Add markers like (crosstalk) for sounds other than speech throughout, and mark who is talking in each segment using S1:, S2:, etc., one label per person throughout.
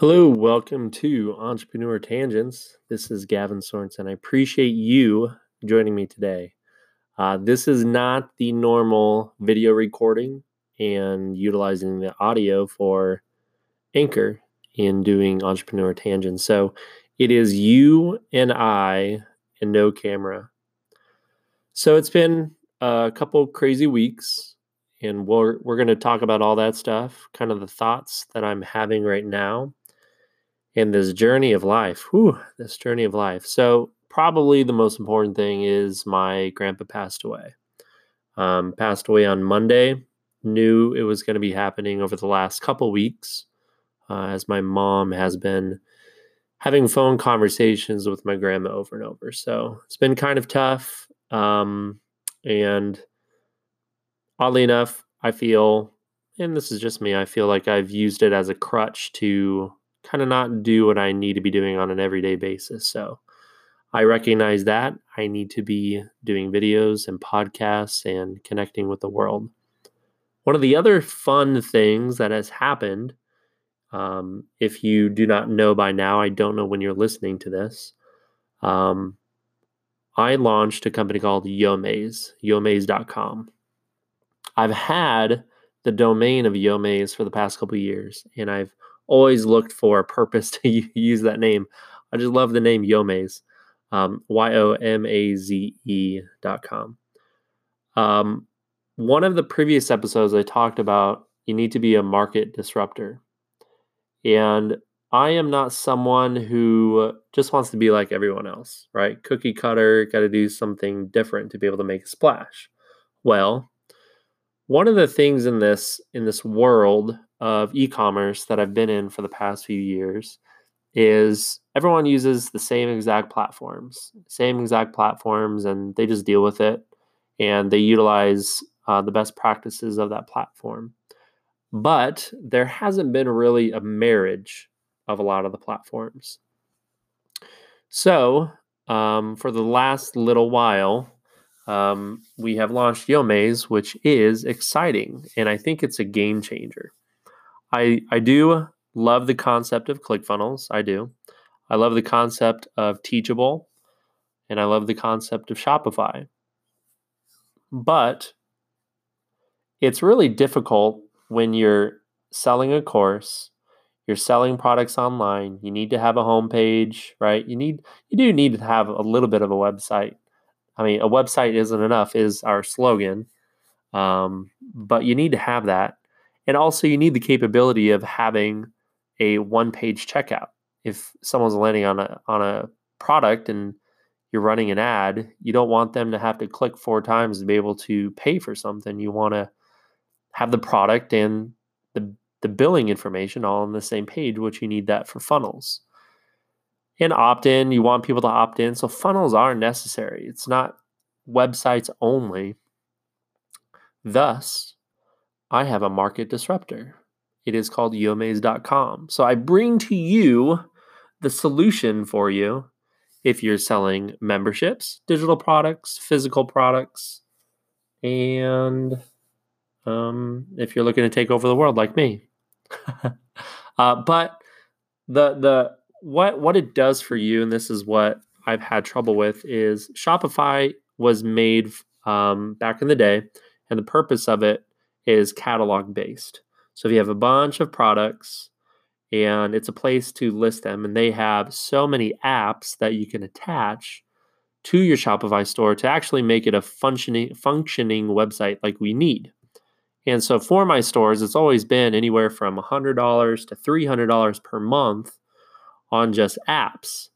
S1: Hello, welcome to Entrepreneur Tangents. This is Gavin Sorensen. I appreciate you joining me today. Uh, this is not the normal video recording and utilizing the audio for Anchor in doing Entrepreneur Tangents. So it is you and I and no camera. So it's been a couple crazy weeks, and we're, we're going to talk about all that stuff, kind of the thoughts that I'm having right now in this journey of life. Whew, this journey of life. So, probably the most important thing is my grandpa passed away. Um, passed away on Monday. Knew it was going to be happening over the last couple weeks, uh, as my mom has been having phone conversations with my grandma over and over. So it's been kind of tough. Um, and oddly enough, I feel, and this is just me, I feel like I've used it as a crutch to kind of not do what I need to be doing on an everyday basis. So I recognize that I need to be doing videos and podcasts and connecting with the world. One of the other fun things that has happened, um, if you do not know by now, I don't know when you're listening to this. Um, I launched a company called Yomaze, yomaze.com. I've had the domain of Yomaze for the past couple years, and I've always looked for a purpose (laughs) to use that name. I just love the name Yomaze, um, Y O M A Z E dot com. Um, one of the previous episodes, I talked about you need to be a market disruptor. And I am not someone who just wants to be like everyone else, right? Cookie cutter, got to do something different to be able to make a splash. Well, one of the things in this in this world of e-commerce that I've been in for the past few years is everyone uses the same exact platforms, same exact platforms, and they just deal with it and they utilize uh, the best practices of that platform. But there hasn't been really a marriage of a lot of the platforms. So, um, for the last little while, um, we have launched Yomaze, which is exciting, and I think it's a game changer. I I do love the concept of ClickFunnels. I do. I love the concept of Teachable, and I love the concept of Shopify. But it's really difficult when you're selling a course, you're selling products online, you need to have a homepage, right? You need you do need to have a little bit of a website. I mean, a website isn't enough is our slogan. Um, but you need to have that. And also, you need the capability of having a one page checkout. If someone's landing on a, on a product and you're running an ad, you don't want them to have to click four times to be able to pay for something. You want to have the product and the, the billing information all on the same page, which you need that for funnels. And opt in, you want people to opt in. So funnels are necessary. It's not websites only. Thus, I have a market disruptor. It is called yomaze.com. So I bring to you the solution for you if you're selling memberships, digital products, physical products, and um, if you're looking to take over the world like me. (laughs) uh, but the the what what it does for you, and this is what I've had trouble with, is Shopify was made um, back in the day, and the purpose of it is catalog based. So if you have a bunch of products and it's a place to list them, and they have so many apps that you can attach to your Shopify store to actually make it a functioning functioning website like we need. And so for my stores, it's always been anywhere from $100 to $300 per month on just apps.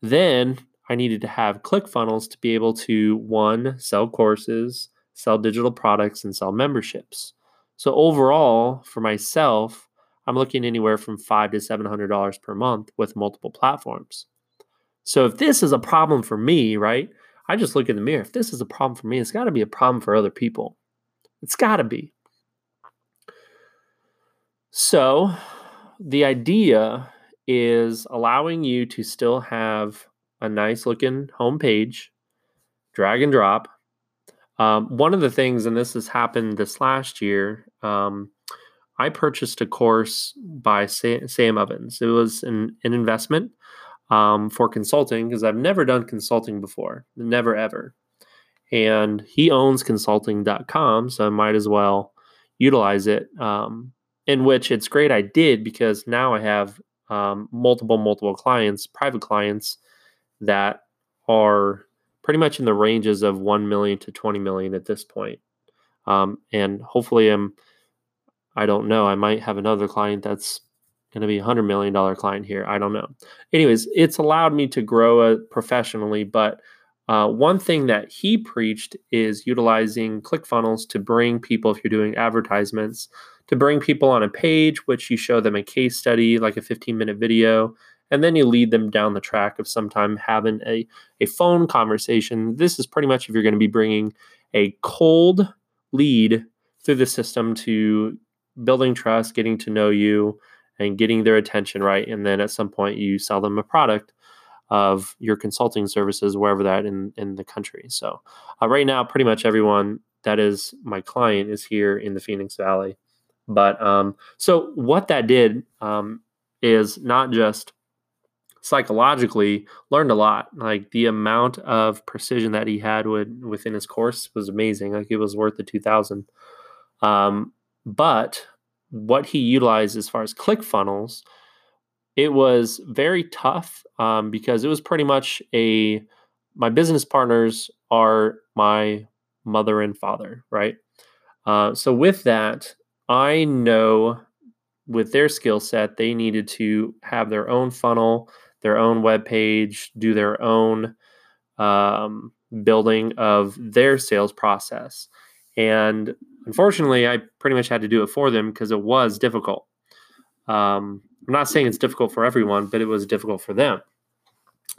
S1: Then I needed to have ClickFunnels to be able to one, sell courses, sell digital products, and sell memberships. So overall, for myself, I'm looking anywhere from five to seven hundred dollars per month with multiple platforms. So if this is a problem for me, right? I just look in the mirror. If this is a problem for me, it's got to be a problem for other people. It's got to be. So the idea is allowing you to still have a nice looking homepage, drag and drop, um, one of the things, and this has happened this last year, um, I purchased a course by Sam Ovens. It was an, an investment um, for consulting because I've never done consulting before, never ever. And he owns consulting.com, so I might as well utilize it. Um, in which it's great I did because now I have um, multiple, multiple clients, private clients that are pretty much in the ranges of 1 million to 20 million at this point. Um, and hopefully I'm I don't know. I might have another client that's going to be a hundred million dollar client here. I don't know. Anyways, it's allowed me to grow uh, professionally. But uh, one thing that he preached is utilizing ClickFunnels to bring people, if you're doing advertisements, to bring people on a page, which you show them a case study, like a 15 minute video, and then you lead them down the track of sometime having a, a phone conversation. This is pretty much if you're going to be bringing a cold lead through the system to building trust, getting to know you, and getting their attention right. And then at some point, you sell them a product of your consulting services wherever that in in the country. So uh, right now, pretty much everyone that is my client is here in the Phoenix Valley. But um, so what that did um, is not just psychologically learned a lot. Like the amount of precision that he had with, within his course was amazing. Like it was worth the two thousand. Um, but what he utilized as far as ClickFunnels, it was very tough um, because it was pretty much a my business partners are my mother and father, right? Uh, so with that, I know with their skill set, they needed to have their own funnel, their own web page, do their own um, building of their sales process. And unfortunately, I pretty much had to do it for them because it was difficult. Um, I'm not saying it's difficult for everyone, but it was difficult for them.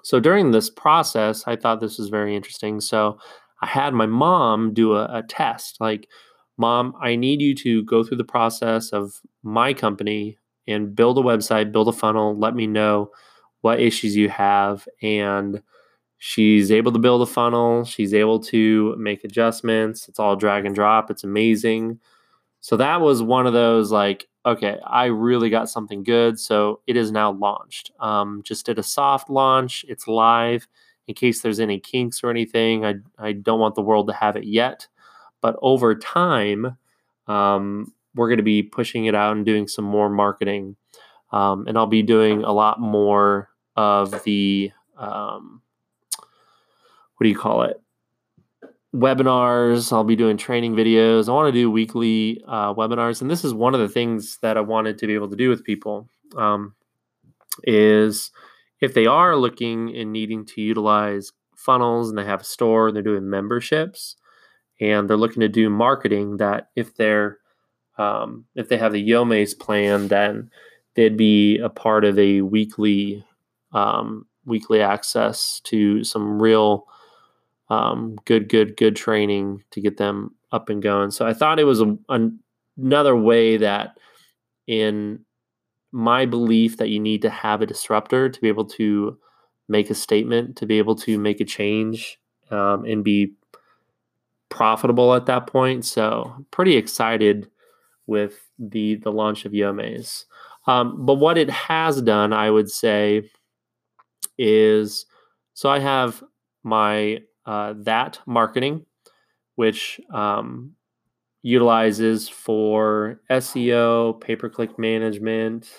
S1: So during this process, I thought this was very interesting. So I had my mom do a, a test like, Mom, I need you to go through the process of my company and build a website, build a funnel, let me know what issues you have. And she's able to build a funnel, she's able to make adjustments. It's all drag and drop, it's amazing. So that was one of those like, okay, I really got something good. So it is now launched. Um, just did a soft launch, it's live. In case there's any kinks or anything, I, I don't want the world to have it yet. But over time, um, we're going to be pushing it out and doing some more marketing. Um, and I'll be doing a lot more of the um, what do you call it? Webinars. I'll be doing training videos. I want to do weekly uh, webinars, and this is one of the things that I wanted to be able to do with people. Um, is if they are looking and needing to utilize funnels and they have a store and they're doing memberships and they're looking to do marketing that if they're um, if they have the Yomaze plan then they'd be a part of a weekly um, weekly access to some real um, good, good, good training to get them up and going. So I thought it was a, an, another way that, in my belief, that you need to have a disruptor to be able to make a statement, to be able to make a change, um, and be profitable at that point. So pretty excited with the the launch of Yomaze. Um, but what it has done, I would say, is so I have my uh, that marketing, which um, utilizes for SEO, pay per click management,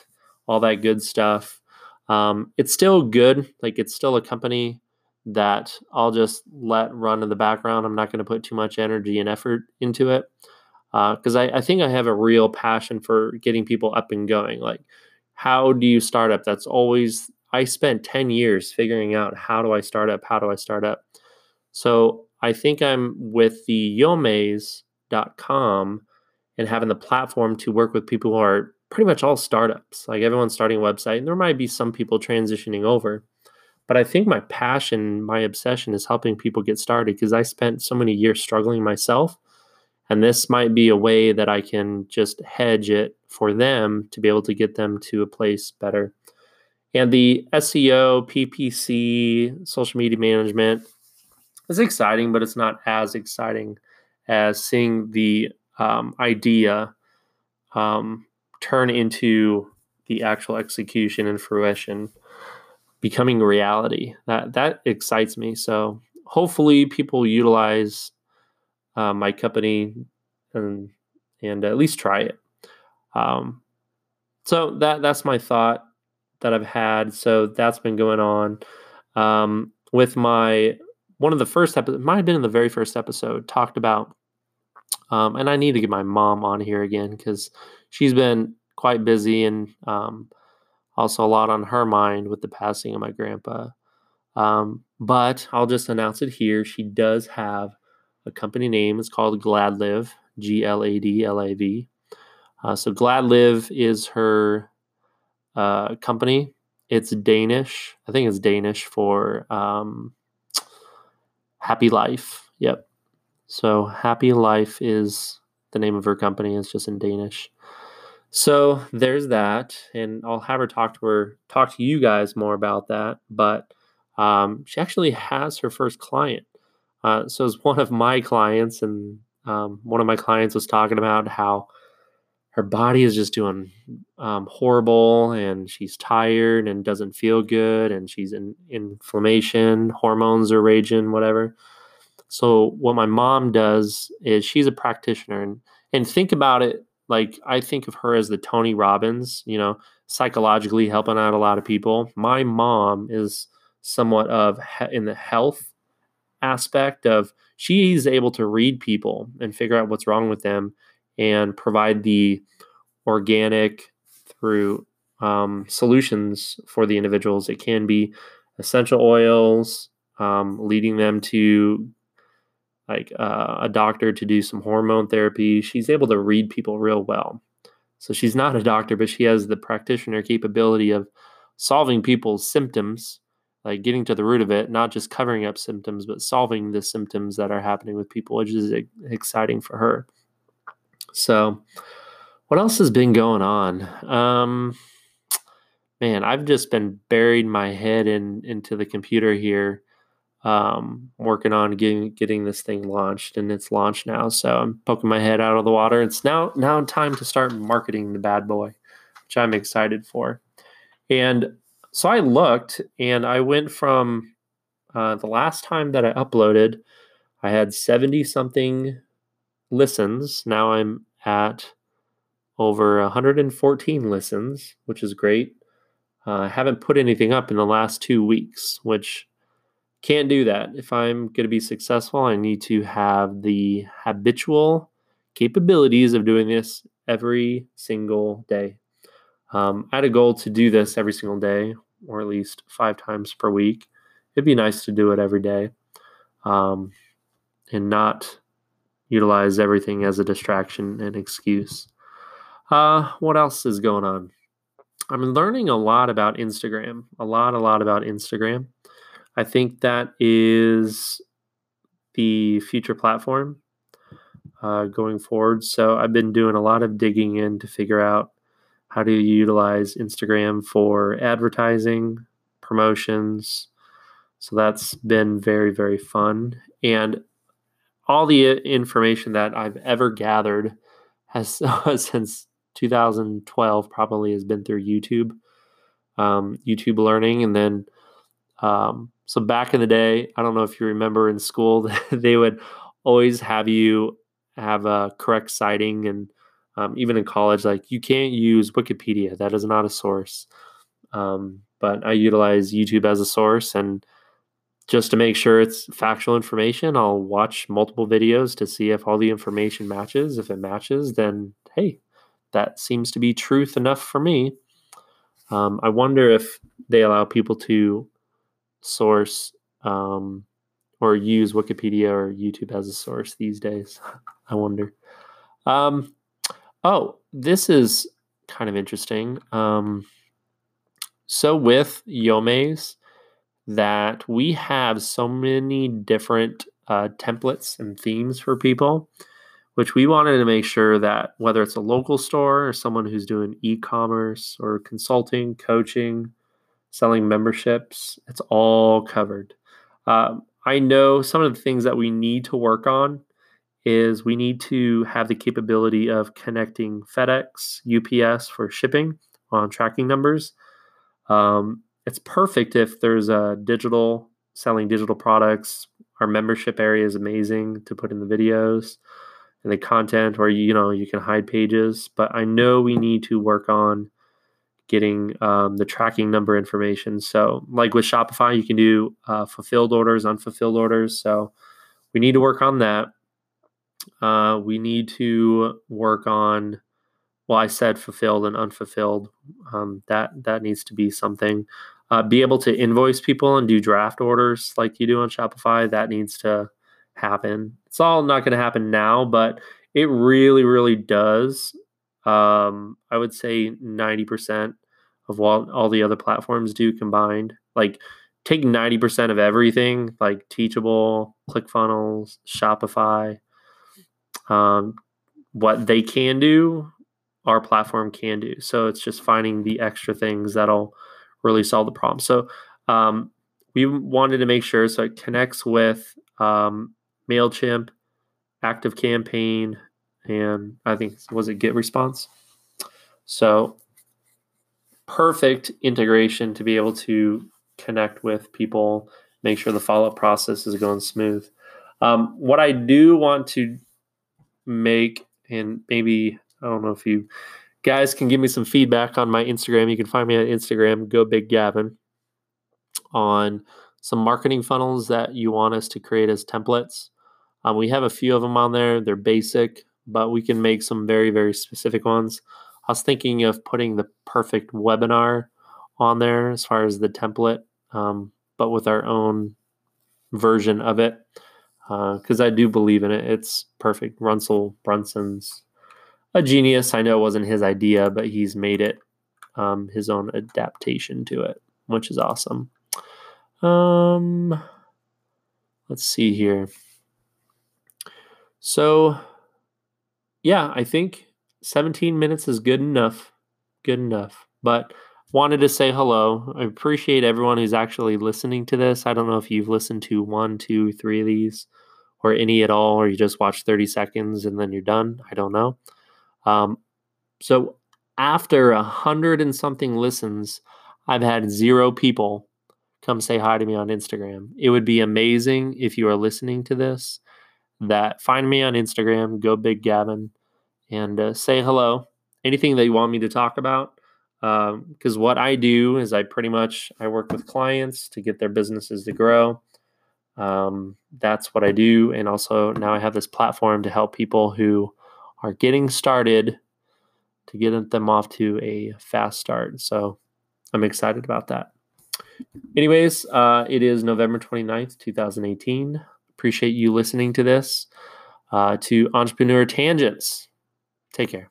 S1: all that good stuff. Um, it's still good. Like it's still a company that I'll just let run in the background. I'm not going to put too much energy and effort into it because uh, I, I think I have a real passion for getting people up and going. Like, how do you start up? That's always, I spent 10 years figuring out how do I start up? How do I start up? So I think I'm with the yomaze.com and having the platform to work with people who are pretty much all startups. Like everyone's starting a website, and there might be some people transitioning over. But I think my passion, my obsession is helping people get started because I spent so many years struggling myself. And this might be a way that I can just hedge it for them to be able to get them to a place better. And the SEO, PPC, social media management, is exciting, but it's not as exciting as seeing the um, idea um, turn into the actual execution and fruition becoming reality. That that excites me. So hopefully people utilize uh, my company and and at least try it. Um, so that that's my thought that I've had. So that's been going on um, with my one of the first episodes. Might have been in the very first episode. Talked about, um, and I need to get my mom on here again because she's been quite busy and um, also a lot on her mind with the passing of my grandpa. Um, but I'll just announce it here. She does have a company name. It's called GladLiv, G L A D L A V. Uh, so GladLiv is her uh, company. It's Danish. I think it's Danish for um, Happy Life. Yep. So Happy Life is the name of her company. It's just in Danish. So there's that, and I'll have her talk to her, talk to you guys more about that. But um, she actually has her first client. Uh, so it's one of my clients, and um, one of my clients was talking about how her body is just doing um, horrible, and she's tired and doesn't feel good, and she's in inflammation, hormones are raging, whatever. So what my mom does is she's a practitioner, and and think about it like I think of her as the Tony Robbins, you know, psychologically helping out a lot of people. My mom is somewhat of in the health aspect of she's able to read people and figure out what's wrong with them and provide the organic through um, solutions for the individuals. It can be essential oils, um, leading them to like uh, a doctor to do some hormone therapy. She's able to read people real well. So she's not a doctor, but she has the practitioner capability of solving people's symptoms, like getting to the root of it, not just covering up symptoms, but solving the symptoms that are happening with people, which is exciting for her. So, what else has been going on? Um, man, I've just been buried my head in into the computer here um, working on getting getting this thing launched, and it's launched now. So I'm poking my head out of the water. It's now now time to start marketing the bad boy, which I'm excited for. And so I looked, and I went from uh, the last time that I uploaded, I had 70 something listens. Now I'm at over 114 listens, which is great. Uh, I haven't put anything up in the last two weeks, which can't do that. If I'm going to be successful, I need to have the habitual capabilities of doing this every single day. Um, I had a goal to do this every single day, or at least five times per week. It'd be nice to do it every day um, and not utilize everything as a distraction and excuse. Uh, what else is going on? I'm learning a lot about Instagram, a lot, a lot about Instagram. I think that is the future platform uh, going forward. So I've been doing a lot of digging in to figure out how to utilize Instagram for advertising, promotions. So that's been very, very fun. And all the information that I've ever gathered has (laughs) since 2012 probably has been through YouTube, um, YouTube Learning, and then um, so back in the day, I don't know if you remember in school, (laughs) they would always have you have a correct citing, and um, even in college, like you can't use Wikipedia. That is not a source. Um, but I utilize YouTube as a source, and just to make sure it's factual information, I'll watch multiple videos to see if all the information matches. If it matches, then hey, that seems to be truth enough for me. Um, I wonder if they allow people to source um, or use Wikipedia or YouTube as a source these days. (laughs) I wonder. Um, oh, this is kind of interesting. Um, so with Yomaze, that we have so many different uh, templates and themes for people, which we wanted to make sure that whether it's a local store or someone who's doing e-commerce or consulting, coaching, selling memberships. It's all covered. Um, I know some of the things that we need to work on is we need to have the capability of connecting FedEx, UPS for shipping on tracking numbers. Um, it's perfect if there's a digital selling digital products. Our membership area is amazing to put in the videos and the content, or you know you can hide pages. But I know we need to work on getting um, the tracking number information. So, like with Shopify, you can do uh, fulfilled orders, unfulfilled orders. So, we need to work on that. Uh, we need to work on. Well, I said fulfilled and unfulfilled. Um, that that needs to be something. Uh, be able to invoice people and do draft orders like you do on Shopify. That needs to happen. It's all not going to happen now, but it really, really does. Um, I would say 90% of what all the other platforms do combined. Like take 90% of everything, like Teachable, ClickFunnels, Shopify. Um, what they can do, our platform can do. So it's just finding the extra things that'll really solve the problem. So um, we wanted to make sure so it connects with um, Mailchimp, Active Campaign, and I think was it Get Response. So perfect integration to be able to connect with people, make sure the follow up process is going smooth. Um, what I do want to make, and maybe I don't know if you guys can give me some feedback on my Instagram. You can find me on Instagram, Go Big Gavin, on some marketing funnels that you want us to create as templates. Um, we have a few of them on there. They're basic, but we can make some very, very specific ones. I was thinking of putting the perfect webinar on there as far as the template, um, but with our own version of it because uh, I do believe in it. It's perfect. Russell Brunson's a genius. I know it wasn't his idea, but he's made it um, his own adaptation to it, which is awesome. Um, let's see here. So, yeah, I think 17 minutes is good enough. Good enough. But wanted to say hello. I appreciate everyone who's actually listening to this. I don't know if you've listened to one, two, three of these or any at all, or you just watch 30 seconds and then you're done. I don't know. Um, so after a hundred and something listens, I've had zero people come say hi to me on Instagram. It would be amazing if you are listening to this that find me on Instagram, go big Gavin, and uh, say hello. Anything that you want me to talk about. Because um, what I do is I pretty much I work with clients to get their businesses to grow. Um, that's what I do, and also now I have this platform to help people who are getting started to get them off to a fast start. So I'm excited about that. Anyways, uh, it is November 29th, 2018. Appreciate you listening to this, uh, to Entrepreneur Tangents. Take care.